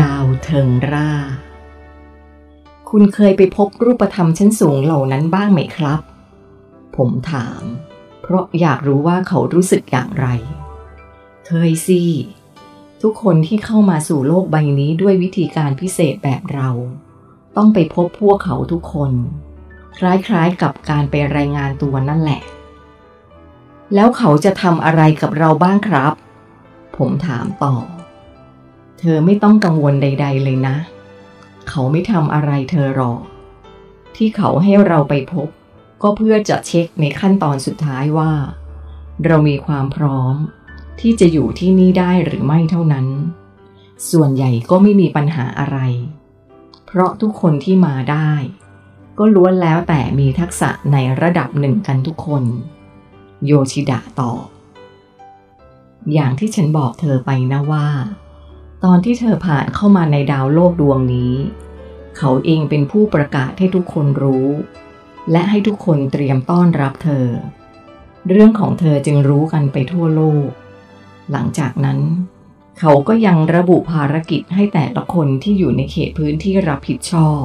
ดาวเทิงร่า คุณเคยไปพบรูปธรรมชั้นสูงเหล่านั้นบ้างไหมครับ ผมถาม เพราะอยากรู้ว่าเขารู้สึกอย่างไร เคยสิ ทุกคนที่เข้ามาสู่โลกใบนี้ด้วยวิธีการพิเศษแบบเรา ต้องไปพบพวกเขาทุกคน คล้ายๆกับการไปรายงานตัวนั่นแหละ แล้วเขาจะทำอะไรกับเราบ้างครับ ผมถามต่อ เธอไม่ต้องกังวลใด ๆ เลยนะ เขาไม่ทำอะไรเธอหรอก ที่เขาให้เราไปพบ ก็เพื่อจะเช็คในขั้นตอนสุดท้ายว่า เรามีความพร้อม ที่จะอยู่ที่นี่ได้หรือไม่เท่านั้น ส่วนใหญ่ก็ไม่มีปัญหาอะไร เพราะทุกคนที่มาได้ ก็ล้วนแล้วแต่มีทักษะในระดับหนึ่งกันทุกคน โยชิดะตอบอย่างที่ฉันบอกเธอไปนะว่า ตอนที่เธอผ่านเข้ามาในดาวโลกดวงนี้ เขาเองเป็นผู้ประกาศให้ทุกคนรู้ และให้ทุกคนเตรียมต้อนรับเธอ เรื่องของเธอจึงรู้กันไปทั่วโลก หลังจากนั้น เขาก็ยังระบุภารกิจให้แต่ละคนที่อยู่ในเขตพื้นที่รับผิดชอบ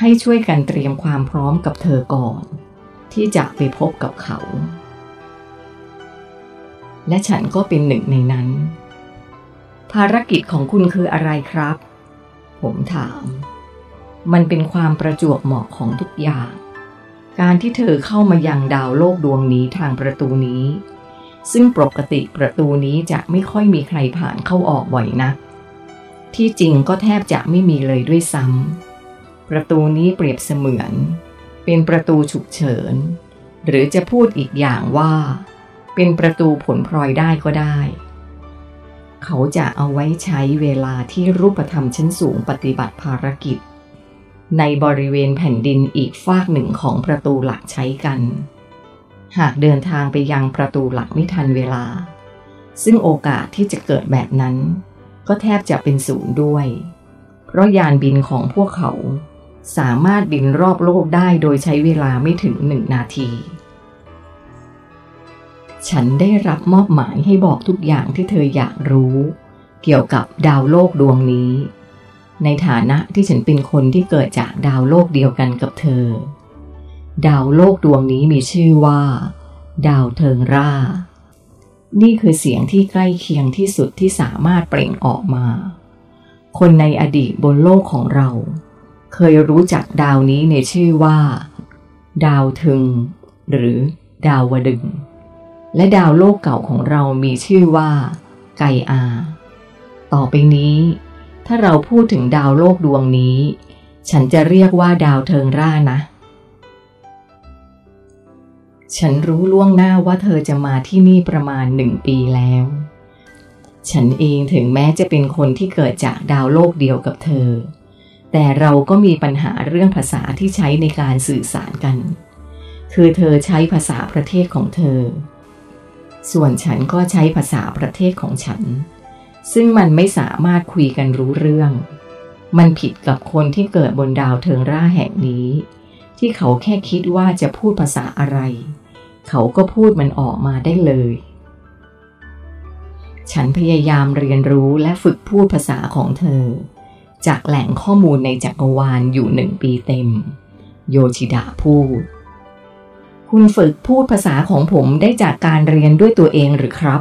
ให้ช่วยกันเตรียมความพร้อมกับเธอก่อน ที่จะไปพบกับเขา และฉันก็เป็นหนึ่งในนั้น ภารกิจของคุณคืออะไรครับ ผมถาม มันเป็นความประจวบเหมาะของทุกอย่าง การที่เธอเข้ามายังดาวโลกดวงนี้ทางประตูนี้ ซึ่งปกติประตูนี้จะไม่ค่อยมีใครผ่านเข้าออกบ่อยนะ ที่จริงก็แทบจะไม่มีเลยด้วยซ้ำประตูนี้เปรียบเสมือน เป็นประตูฉุกเฉิน หรือจะพูดอีกอย่างว่า เป็นประตูผลพลอยได้ก็ได้ เขาจะเอาไว้ใช้เวลาที่รูปธรรมชั้นสูงปฏิบัติภารกิจ ในบริเวณแผ่นดินอีกฝากหนึ่งของประตูหลักใช้กัน หากเดินทางไปยังประตูหลักไม่ทันเวลา ซึ่งโอกาสที่จะเกิดแบบนั้น ก็แทบจะเป็นศูนย์ด้วย เพราะยานบินของพวกเขาสามารถบินรอบโลกได้โดยใช้เวลาไม่ถึงหนึ่งนาที ฉันได้รับมอบหมายให้บอกทุกอย่างที่เธออยากรู้ เกี่ยวกับดาวโลกดวงนี้ ในฐานะที่ฉันเป็นคนที่เกิดจากดาวโลกเดียวกันกับเธอ ดาวโลกดวงนี้มีชื่อว่า ดาวเทิงร่า นี่คือเสียงที่ใกล้เคียงที่สุดที่สามารถเปล่งออกมา คนในอดีตบนโลกของเรา เคยรู้จักดาวนี้ในชื่อว่า ดาวทึง หรือดาววดึง และดาวโลกเก่าของเรามีชื่อว่า ไกอา ต่อไปนี้ ถ้าเราพูดถึงดาวโลกดวงนี้ ฉันจะเรียกว่าดาวเทิงร่านะ ฉันรู้ล่วงหน้าว่าเธอจะมาที่นี่ประมาณหนึ่งปีแล้ว ฉันเองถึงแม้จะเป็นคนที่เกิดจากดาวโลกเดียวกับเธอ แต่เราก็มีปัญหาเรื่องภาษาที่ใช้ในการสื่อสารกัน คือเธอใช้ภาษาประเทศของเธอ ส่วนฉันก็ใช้ภาษาประเทศของฉัน ซึ่งมันไม่สามารถคุยกันรู้เรื่อง มันผิดกับคนที่เกิดบนดาวเทิงร่าแห่งนี้ ที่เขาแค่คิดว่าจะพูดภาษาอะไร เขาก็พูดมันออกมาได้เลย ฉันพยายามเรียนรู้และฝึกพูดภาษาของเธอ จากแหล่งข้อมูลในจักรวาลอยู่หนึ่งปีเต็ม โยชิดะพูด คุณฝึกพูดภาษาของผมได้จากการเรียนด้วยตัวเองหรือครับ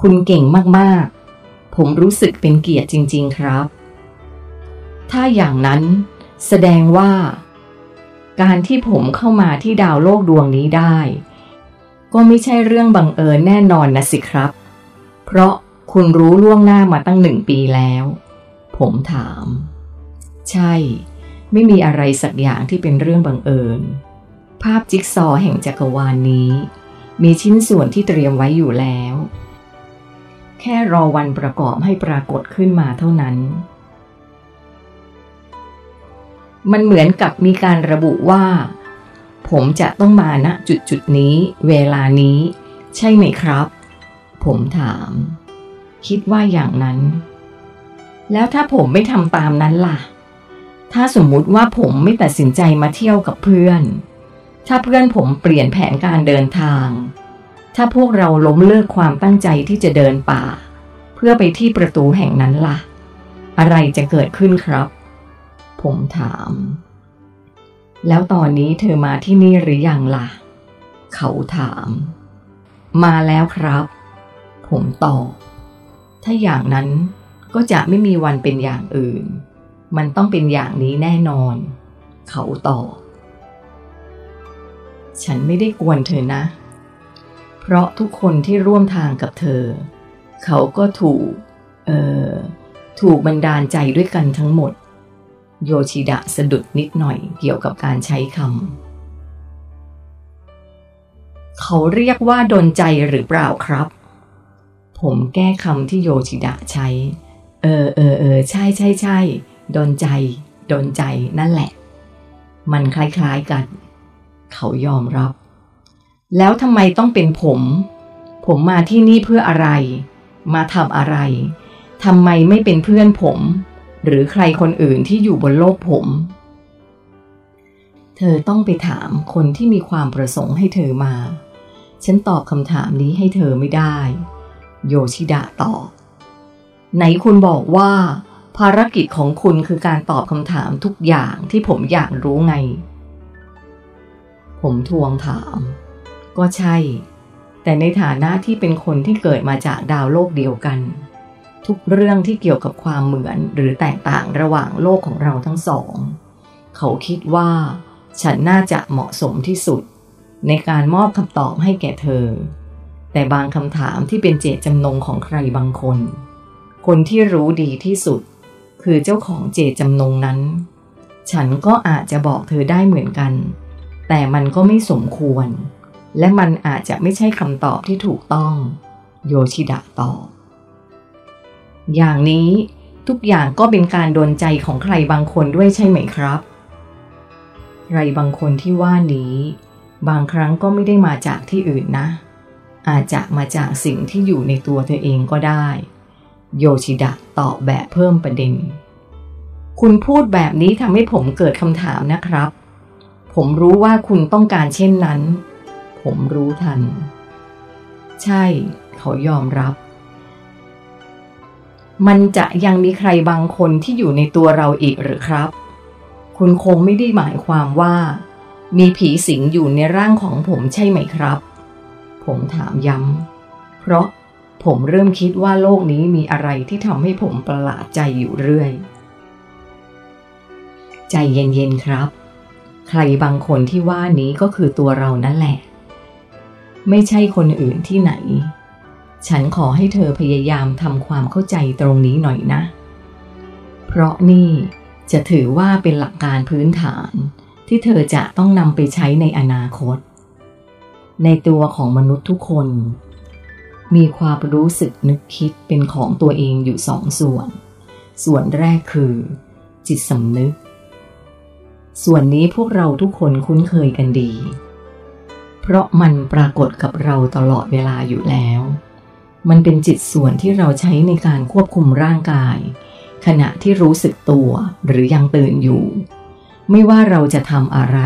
คุณเก่งมากๆ ผมรู้สึกเป็นเกียรติจริง ๆ ครับ ถ้าอย่างนั้น แสดงว่า การที่ผมเข้ามาที่ดาวโลกดวงนี้ได้ ก็ไม่ใช่เรื่องบังเอิญแน่นอนนะสิครับ เพราะคุณรู้ล่วงหน้ามาตั้งหนึ่งปีแล้ว ผมถาม ใช่ ไม่มีอะไรสักอย่างที่เป็นเรื่องบังเอิญ ภาพจิ๊กซอแห่งจักรวาลนนี้ มีชิ้นส่วนที่เตรียมไว้อยู่แล้ว แค่รอวันประกอบให้ปรากฏขึ้นมาเท่านั้น มันเหมือนกับมีการระบุว่า ผมจะต้องมาณจุดจุดนี้ เวลานี้ ใช่ไหมครับ ผมถาม คิดว่าอย่างนั้น แล้วถ้าผมไม่ทำตามนั้นล่ะ ถ้าสมมุติว่าผมไม่ตัดสินใจมาเที่ยวกับเพื่อน ถ้าเพื่อนผมเปลี่ยนแผนการเดินทาง ถ้าพวกเราล้มเลิกความตั้งใจที่จะเดินป่า เพื่อไปที่ประตูแห่งนั้นละ่ะ อะไรจะเกิดขึ้นครับ ผมถาม แล้วตอนนี้เธอมาที่นี่หรืออยังล่ะ เขาถาม มาแล้วครับ ผมตอบ ถ้าอย่างนั้นก็จะไม่มีวันเป็นอย่างอื่น มันต้องเป็นอย่างนี้แน่นอน เขาตอบ ฉันไม่ได้กวนเธอนะ เพราะทุกคนที่ร่วมทางกับเธอ เขาก็ถูก เอ่อ ถูกบันดาลใจด้วยกันทั้งหมด โยชิดะสะดุดนิดหน่อยเกี่ยวกับการใช้คำ เขาเรียกว่าดนใจหรือเปล่าครับ ผมแก้คำที่โยชิดะใช้ เออเออเออใช่ใช่ใช่ดนใจดนใจนั่นแหละ มันคล้ายๆกัน เขายอมรับ แล้วทำไมต้องเป็นผม ผมมาที่นี่เพื่ออะไร มาทำอะไรทำไมไม่เป็นเพื่อนผม หรือใครคนอื่นที่อยู่บนโลกผม เธอต้องไปถามคนที่มีความประสงค์ให้เธอมา ฉันตอบคำถามนี้ให้เธอไม่ได้ โยชิดะตอบ ไหนคุณบอกว่า ภารกิจของคุณคือการตอบคำถามทุกอย่างที่ผมอยากรู้ไง ผมทวงถาม ก็ใช่ แต่ในฐานะที่เป็นคนที่เกิดมาจากดาวโลกเดียวกัน ทุกเรื่องที่เกี่ยวกับความเหมือนหรือแตกต่างระหว่างโลกของเราทั้งสอง เขาคิดว่า ฉันน่าจะเหมาะสมที่สุด ในการมอบคำตอบให้แก่เธอ แต่บางคำถามที่เป็นเจตจำนงของใครบางคน คนที่รู้ดีที่สุด คือเจ้าของเจตจำนงนั้น ฉันก็อาจจะบอกเธอได้เหมือนกัน แต่มันก็ไม่สมควร และมันอาจจะไม่ใช่คำตอบที่ถูกต้อง โยชิดะตอบ อย่างนี้ทุกอย่างก็เป็นการโดนใจของใครบางคนด้วยใช่ไหมครับ ใครบางคนที่ว่านี้ บางครั้งก็ไม่ได้มาจากที่อื่นนะ อาจจะมาจากสิ่งที่อยู่ในตัวเธอเองก็ได้ โยชิดะตอบแบบเพิ่มประเด็น คุณพูดแบบนี้ทำให้ผมเกิดคำถามนะครับ ผมรู้ว่าคุณต้องการเช่นนั้น ผมรู้ทัน ใช่ เขายอมรับ มันจะยังมีใครบางคนที่อยู่ในตัวเราอีกหรือครับ คุณคงไม่ได้หมายความว่า มีผีสิงอยู่ในร่างของผมใช่ไหมครับ ผมถามย้ำ เพราะผมเริ่มคิดว่าโลกนี้มีอะไรที่ทำให้ผมประหลาดใจอยู่เรื่อย ใจเย็นๆครับ ใครบางคนที่ว่านี้ก็คือตัวเรานั่นแหละ ไม่ใช่คนอื่นที่ไหน ฉันขอให้เธอพยายามทำความเข้าใจตรงนี้หน่อยนะ เพราะนี่จะถือว่าเป็นหลักการพื้นฐานที่เธอจะต้องนำไปใช้ในอนาคต ในตัวของมนุษย์ทุกคน มีความรู้สึกนึกคิดเป็นของตัวเองอยู่สองส่วน ส่วนแรกคือ จิตสำนึก ส่วนนี้พวกเราทุกคนคุ้นเคยกันดี เพราะมันปรากฏกับเราตลอดเวลาอยู่แล้ว มันเป็นจิตส่วนที่เราใช้ในการควบคุมร่างกาย ขณะที่รู้สึกตัวหรือยังตื่นอยู่ ไม่ว่าเราจะทำอะไร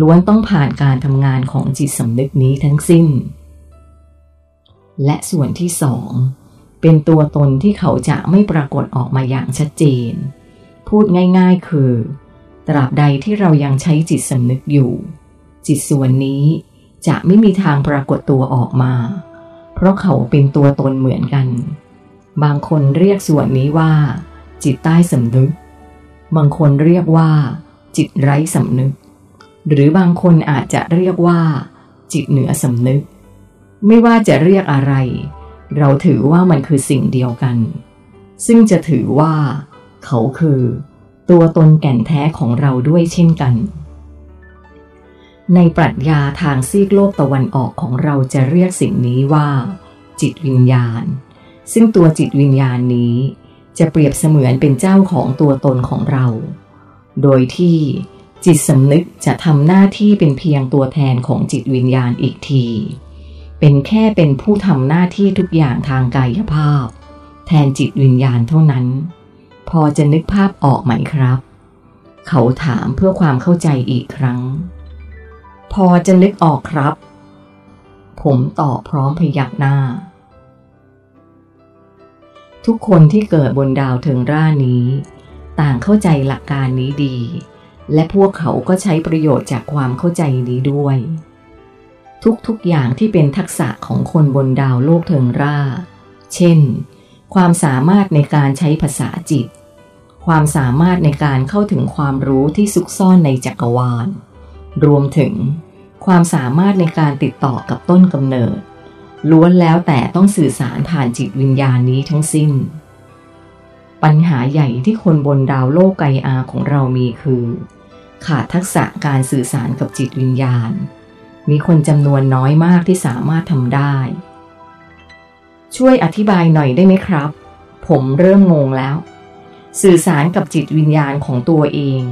ล้วนต้องผ่านการทำงานของจิตสำนึกนี้ทั้งสิ้น และส่วนที่สองเป็นตัวตนที่เขาจะไม่ปรากฏออกมาอย่างชัดเจน พูดง่าย ๆ คือ ตราบใดที่เรายังใช้จิตสำนึกอยู่ จิตส่วนนี้จะไม่มีทางปรากฏตัวออกมา เพราะเขาเป็นตัวตนเหมือนกัน บางคนเรียกส่วนนี้ว่า จิตใต้สำนึก บางคนเรียกว่า จิตไร้สำนึก หรือบางคนอาจจะเรียกว่า จิตเหนือสำนึก ไม่ว่าจะเรียกอะไร เราถือว่ามันคือสิ่งเดียวกัน ซึ่งจะถือว่า เขาคือ ตัวตนแก่นแท้ของเราด้วยเช่นกัน ในปรัชญาทางซีกโลกตะวันออกของเราจะเรียกสิ่งนี้ว่า จิตวิญญาณ ซึ่งตัวจิตวิญญาณนี้จะเปรียบเสมือนเป็นเจ้าของตัวตนของเรา โดยที่จิตสำนึกจะทำหน้าที่เป็นเพียงตัวแทนของจิตวิญญาณอีกที เป็นแค่เป็นผู้ทำหน้าที่ทุกอย่างทางกายภาพ แทนจิตวิญญาณเท่านั้น พอจะนึกภาพออกไหมครับ เขาถามเพื่อความเข้าใจอีกครั้ง พอจะนึกออกครับ ผมตอบพร้อมพยักหน้า ทุกคนที่เกิดบนดาวเทิงร่านี้ ต่างเข้าใจหลักการนี้ดี และพวกเขาก็ใช้ประโยชน์จากความเข้าใจนี้ด้วย ทุกๆอย่างที่เป็นทักษะของคนบนดาวโลกเทิงร่า เช่น ความสามารถในการใช้ภาษาจิต ความสามารถในการเข้าถึงความรู้ที่ซุกซ่อนในจักรวาล รวมถึง ความสามารถในการติดต่อกับต้นกำเนิด ล้วนแล้วแต่ต้องสื่อสารผ่านจิตวิญญาณนี้ทั้งสิ้น ปัญหาใหญ่ที่คนบนดาวโลกไกอาของเรามีคือ ขาดทักษะการสื่อสารกับจิตวิญญาณ มีคนจำนวนน้อยมากที่สามารถทำได้ ช่วยอธิบายหน่อยได้ไหมครับ ผมเริ่มงงแล้ว สื่อสารกับจิตวิญญาณของตัวเอง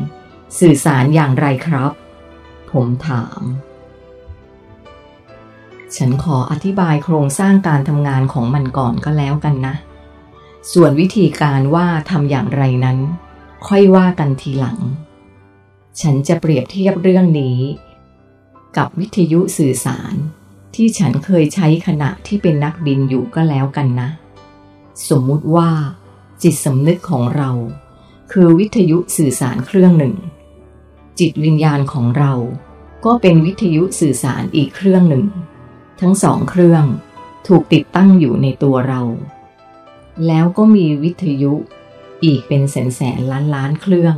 สื่อสารอย่างไรครับ ผมถาม ฉันขออธิบายโครงสร้างการทำงานของมันก่อนก็แล้วกันนะ ส่วนวิธีการว่าทำอย่างไรนั้น ค่อยว่ากันทีหลัง ฉันจะเปรียบเทียบเรื่องนี้ กับวิทยุสื่อสาร ที่ฉันเคยใช้ขณะที่เป็นนักบินอยู่ก็แล้วกันนะ สมมุติว่า จิตสำนึกของเรา คือวิทยุสื่อสารเครื่องหนึ่ง จิตวิญญาณของเราก็เป็นวิทยุสื่อสารอีกเครื่องหนึ่ง ทั้งสองเครื่องถูกติดตั้งอยู่ในตัวเรา แล้วก็มีวิทยุอีกเป็นแสนแสนล้านล้านเครื่อง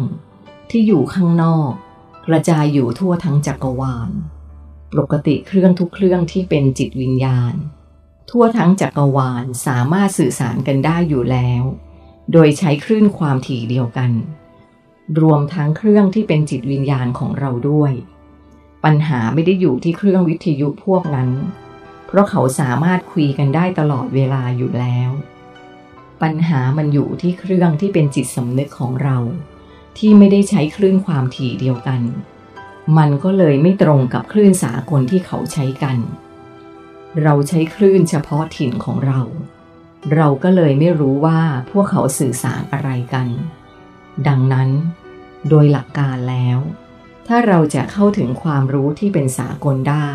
ที่อยู่ข้างนอก กระจายอยู่ทั่วทั้งจักรวาล ปกติเครื่องทุกเครื่องที่เป็นจิตวิญญาณ ทั่วทั้งจักรวาลสามารถสื่อสารกันได้อยู่แล้ว โดยใช้คลื่นความถี่เดียวกัน รวมทั้งเครื่องที่เป็นจิตวิญญาณของเราด้วย ปัญหาไม่ได้อยู่ที่เครื่องวิทยุพวกนั้น เพราะเขาสามารถคุยกันได้ตลอดเวลาอยู่แล้ว ปัญหามันอยู่ที่เครื่องที่เป็นจิตสำนึกของเรา ที่ไม่ได้ใช้คลื่นความถี่เดียวกัน มันก็เลยไม่ตรงกับคลื่นสากลที่เขาใช้กัน เราใช้คลื่นเฉพาะถิ่นของเรา เราก็เลยไม่รู้ว่าพวกเขาสื่อสารอะไรกัน ดังนั้น โดยหลักการแล้ว ถ้าเราจะเข้าถึงความรู้ที่เป็นสากลได้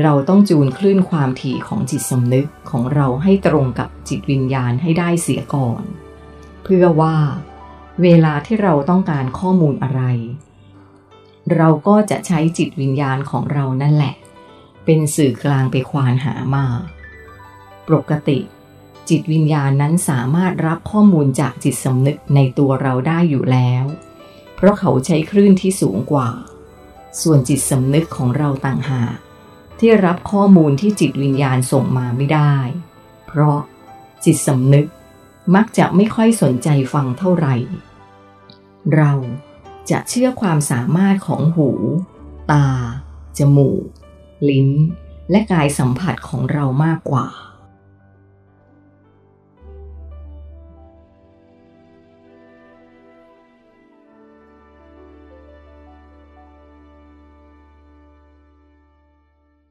เราต้องจูนคลื่นความถี่ของจิตสำนึกของเราให้ตรงกับจิตวิญญาณให้ได้เสียก่อน เพื่อว่า เวลาที่เราต้องการข้อมูลอะไร เราก็จะใช้จิตวิญญาณของเรานั่นแหละ เป็นสื่อกลางไปควานหามา ปกติ จิตวิญญาณนั้นสามารถรับข้อมูลจากจิตสำนึกในตัวเราได้อยู่แล้ว เพราะเขาใช้คลื่นที่สูงกว่า ส่วนจิตสำนึกของเราต่างหากที่รับข้อมูลที่จิตวิญญาณส่งมาไม่ได้ เพราะจิตสำนึกมักจะไม่ค่อยสนใจฟังเท่าไหร่ เรา จะเชื่อความสามารถของหู ตา จมูก ลิ้น และกายสัมผัสของเรามากกว่า